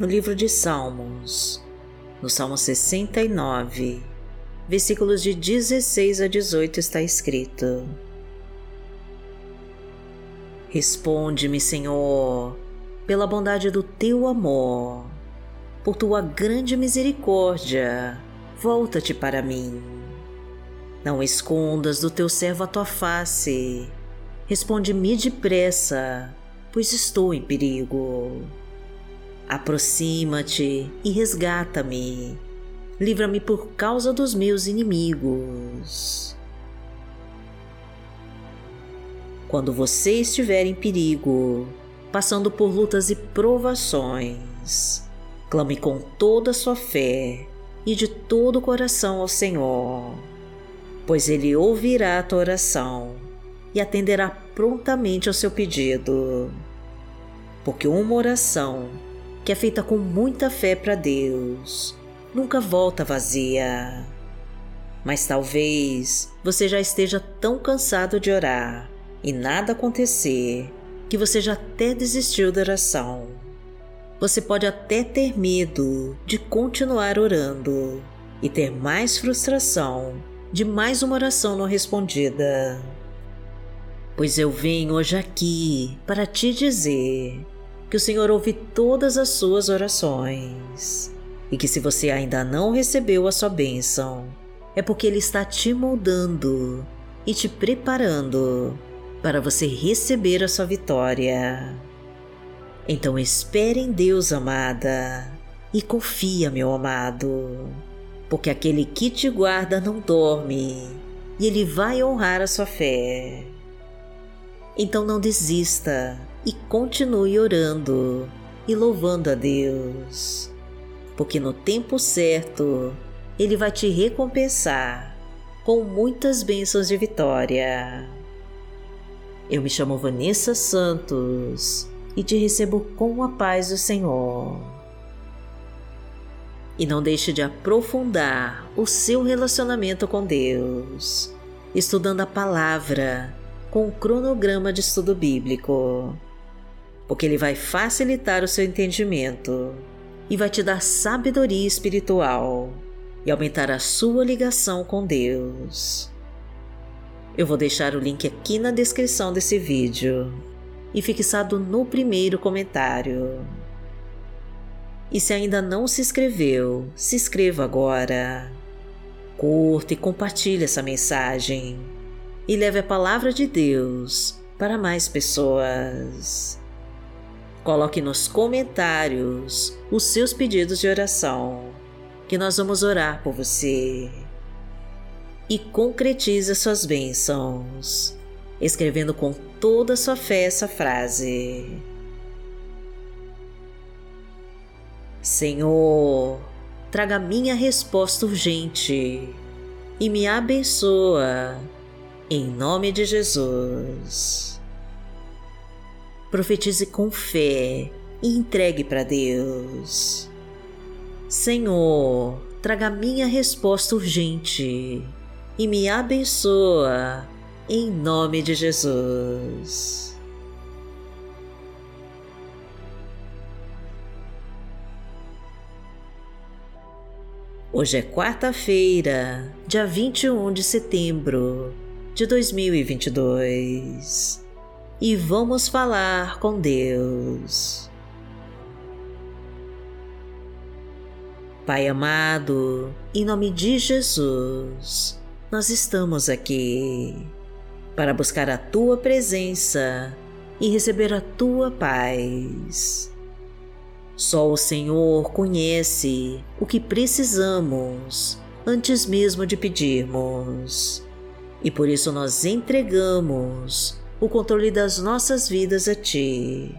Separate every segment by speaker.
Speaker 1: no livro de Salmos, no Salmo 69, versículos de 16 a 18 está escrito: Responde-me, Senhor, pela bondade do teu amor, por tua grande misericórdia, volta-te para mim. Não escondas do teu servo a tua face. Responde-me depressa, pois estou em perigo. Aproxima-te e resgata-me. Livra-me por causa dos meus inimigos. Quando você estiver em perigo, passando por lutas e provações, clame com toda a sua fé e de todo o coração ao Senhor, pois Ele ouvirá a tua oração e atenderá prontamente ao seu pedido. Porque uma oração que é feita com muita fé para Deus nunca volta vazia. Mas talvez você já esteja tão cansado de orar e nada acontecer, que você já até desistiu da oração. Você pode até ter medo de continuar orando e ter mais frustração de mais uma oração não respondida. Pois eu venho hoje aqui para te dizer que o Senhor ouve todas as suas orações e que se você ainda não recebeu a sua bênção, é porque Ele está te moldando e te preparando para você receber a sua vitória. Então espere em Deus, amada, e confia, meu amado, porque aquele que te guarda não dorme e ele vai honrar a sua fé. Então não desista e continue orando e louvando a Deus, porque no tempo certo ele vai te recompensar com muitas bênçãos de vitória. Eu me chamo Vanessa Santos e te recebo com a paz do Senhor. E não deixe de aprofundar o seu relacionamento com Deus, estudando a palavra com o cronograma de estudo bíblico, porque ele vai facilitar o seu entendimento e vai te dar sabedoria espiritual e aumentar a sua ligação com Deus. Eu vou deixar o link aqui na descrição desse vídeo e fixado no primeiro comentário. E se ainda não se inscreveu, se inscreva agora. Curta e compartilhe essa mensagem e leve a palavra de Deus para mais pessoas. Coloque nos comentários os seus pedidos de oração, que nós vamos orar por você e concretize suas bênçãos, escrevendo com toda a sua fé essa frase: Senhor, traga minha resposta urgente e me abençoa, em nome de Jesus. Profetize com fé e entregue para Deus. Senhor, traga minha resposta urgente e me abençoa, em nome de Jesus. Hoje é quarta-feira, dia 21 de setembro de 2022 e vamos falar com Deus. Pai amado, em nome de Jesus, nós estamos aqui para buscar a tua presença e receber a tua paz. Só o Senhor conhece o que precisamos antes mesmo de pedirmos, e por isso nós entregamos o controle das nossas vidas a Ti.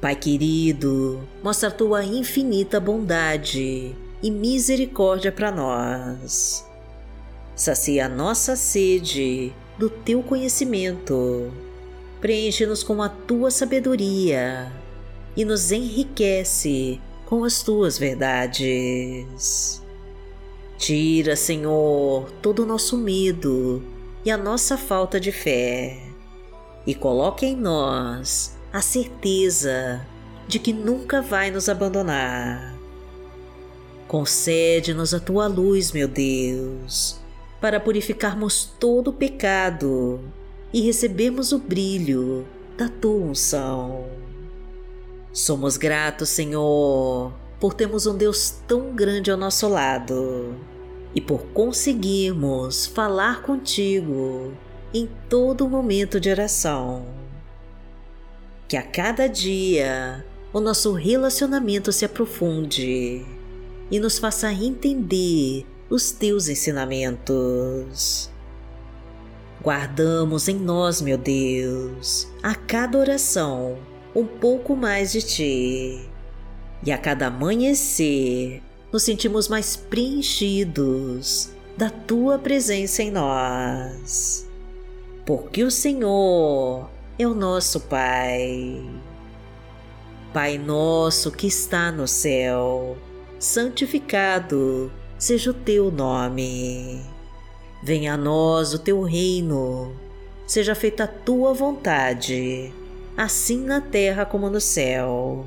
Speaker 1: Pai querido, mostra a tua infinita bondade e misericórdia para nós sacia a nossa sede do teu conhecimento, preenche-nos com a tua sabedoria e nos enriquece com as tuas verdades. Tira, Senhor, todo o nosso medo e a nossa falta de fé e coloque em nós a certeza de que nunca vai nos abandonar. Concede-nos a tua luz, meu Deus, para purificarmos todo o pecado e recebermos o brilho da tua unção. Somos gratos, Senhor, por termos um Deus tão grande ao nosso lado e por conseguirmos falar contigo em todo momento de oração. Que a cada dia o nosso relacionamento se aprofunde e nos faça entender os teus ensinamentos. Guardamos em nós, meu Deus, a cada oração um pouco mais de ti. E a cada amanhecer nos sentimos mais preenchidos da tua presença em nós. Porque o Senhor é o nosso Pai. Pai nosso que está no céu, santificado seja o teu nome. Venha a nós o teu reino, seja feita a tua vontade, assim na terra como no céu.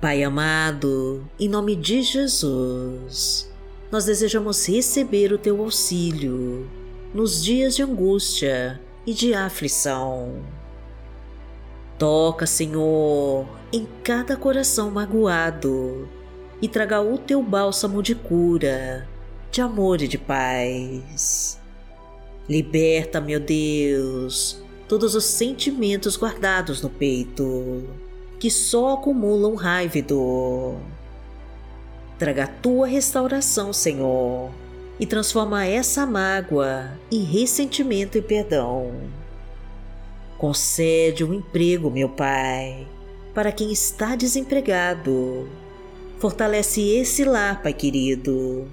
Speaker 1: Pai amado, em nome de Jesus, nós desejamos receber o Teu auxílio nos dias de angústia e de aflição. Toca, Senhor, em cada coração magoado e traga o teu bálsamo de cura, de amor e de paz. Liberta, meu Deus, todos os sentimentos guardados no peito, que só acumulam raiva e dor. Traga a tua restauração, Senhor, e transforma essa mágoa em ressentimento e perdão Concede um emprego, meu Pai, para quem está desempregado. Fortalece esse lar, Pai querido,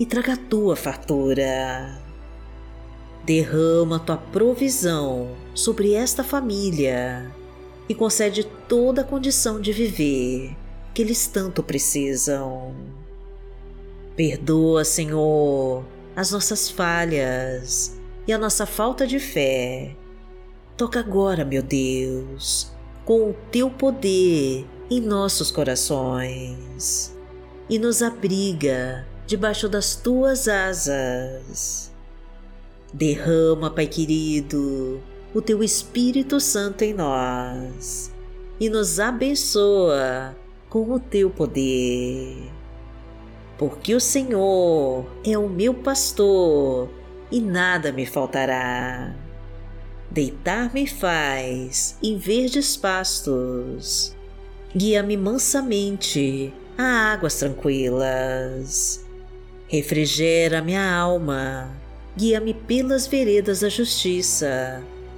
Speaker 1: e traga a tua fartura. Derrama tua provisão sobre esta família e concede toda a condição de viver que eles tanto precisam. Perdoa, Senhor, as nossas falhas e a nossa falta de fé Toca agora, meu Deus, com o teu poder em nossos corações e nos abriga debaixo das tuas asas. Derrama, Pai querido, o teu Espírito Santo em nós e nos abençoa com o teu poder. Porque o Senhor é o meu pastor e nada me faltará. Deitar-me faz em verdes pastos. Guia-me mansamente a águas tranquilas. Refrigera minha alma. Guia-me pelas veredas da justiça,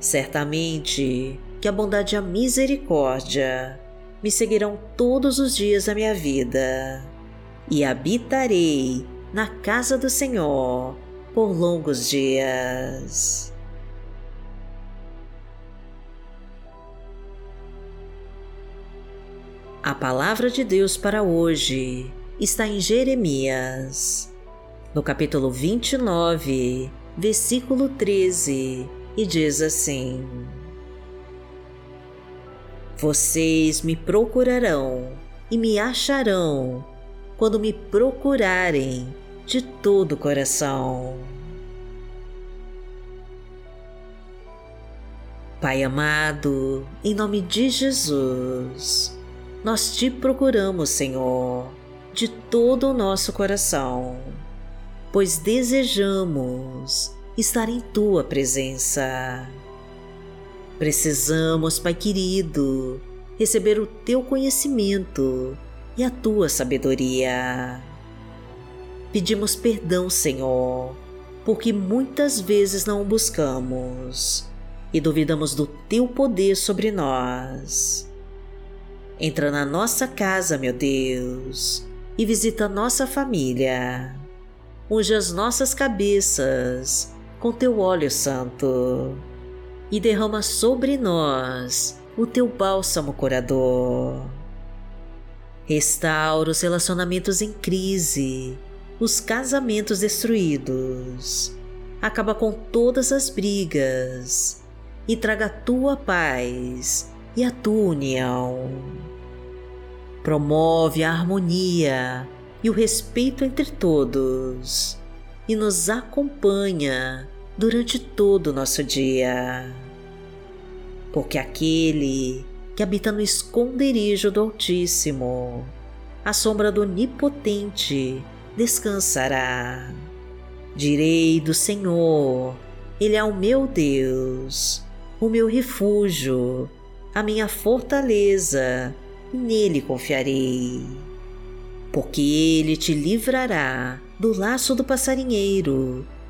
Speaker 1: Certamente que a bondade e a misericórdia me seguirão todos os dias da minha vida, e habitarei na casa do Senhor por longos dias. A palavra de Deus para hoje está em Jeremias, no capítulo 29, versículo 13, e diz assim: Vocês me procurarão e me acharão quando me procurarem de todo o coração. Pai amado, em nome de Jesus, nós te procuramos, Senhor, de todo o nosso coração, pois desejamos estar em tua presença. Precisamos, Pai querido, receber o teu conhecimento e a tua sabedoria. Pedimos perdão, Senhor, porque muitas vezes não o buscamos e duvidamos do teu poder sobre nós. Entra na nossa casa, meu Deus, e visita nossa família. Unge as nossas cabeças com teu óleo santo e derrama sobre nós o teu bálsamo curador. Restaura os relacionamentos em crise, os casamentos destruídos. Acaba com todas as brigas e traga a tua paz e a tua união. Promove a harmonia e o respeito entre todos e nos acompanha durante todo o nosso dia. Porque aquele que habita no esconderijo do Altíssimo, a sombra do Onipotente descansará. Direi do Senhor, Ele é o meu Deus o meu refúgio, a minha fortaleza, e nele confiarei. Porque ele te livrará do laço do passarinheiro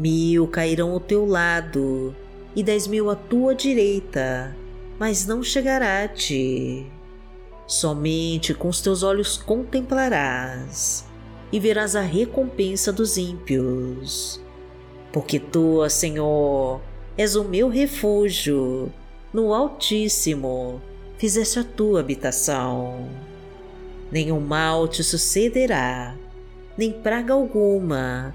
Speaker 1: Mil cairão ao teu lado e dez mil à tua direita, mas não chegará a ti. Somente com os teus olhos contemplarás e verás a recompensa dos ímpios porque tu, Senhor, és o meu refúgio, no Altíssimo fizeste a tua habitação. Nenhum mal te sucederá, nem praga alguma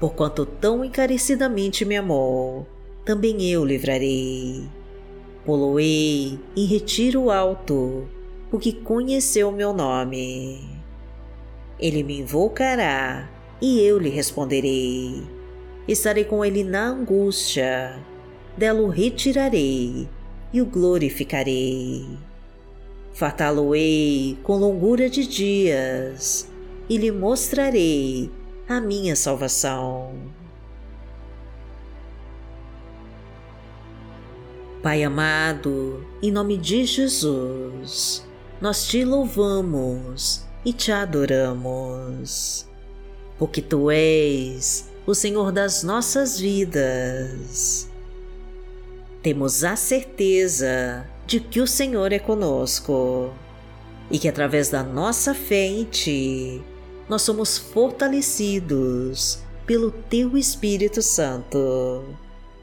Speaker 1: Porquanto tão encarecidamente me amou, também eu livrarei. Poloei em retiro alto, porque conheceu meu nome. Ele me invocará e eu lhe responderei estarei com ele na angústia, dela o retirarei e o glorificarei. Fartá-lo-ei com longura de dias e lhe mostrarei a minha salvação. Pai amado, em nome de Jesus, nós te louvamos e te adoramos, porque tu és o Senhor das nossas vidas. Temos a certeza de que o Senhor é conosco e que através da nossa fé em Ti, nós somos fortalecidos pelo Teu Espírito Santo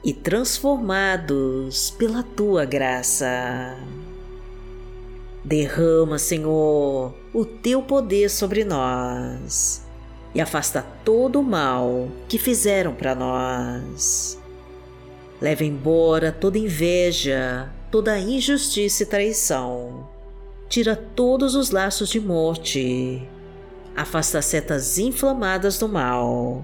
Speaker 1: e transformados pela Tua graça. Derrama, Senhor, o Teu poder sobre nós e afasta todo o mal que fizeram para nós. Leva embora toda inveja, toda injustiça e traição. Tira todos os laços de morte. Afasta as setas inflamadas do mal.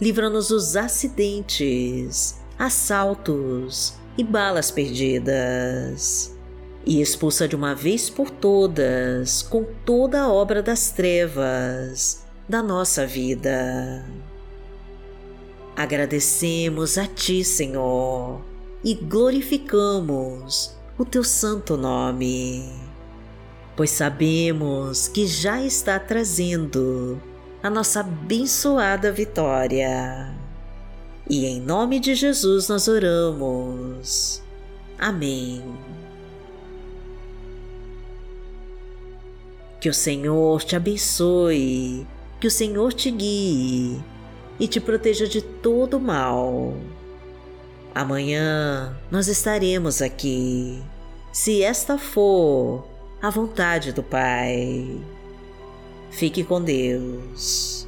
Speaker 1: Livra-nos dos acidentes, assaltos e balas perdidas. E expulsa de uma vez por todas, com toda a obra das trevas, da nossa vida. Agradecemos a Ti, Senhor, e glorificamos o teu santo nome, pois sabemos que já está trazendo a nossa abençoada vitória. E em nome de Jesus nós oramos. Amém. Que o Senhor te abençoe, que o Senhor te guie e te proteja de todo mal. Amanhã nós estaremos aqui, se esta for a vontade do Pai. Fique com Deus.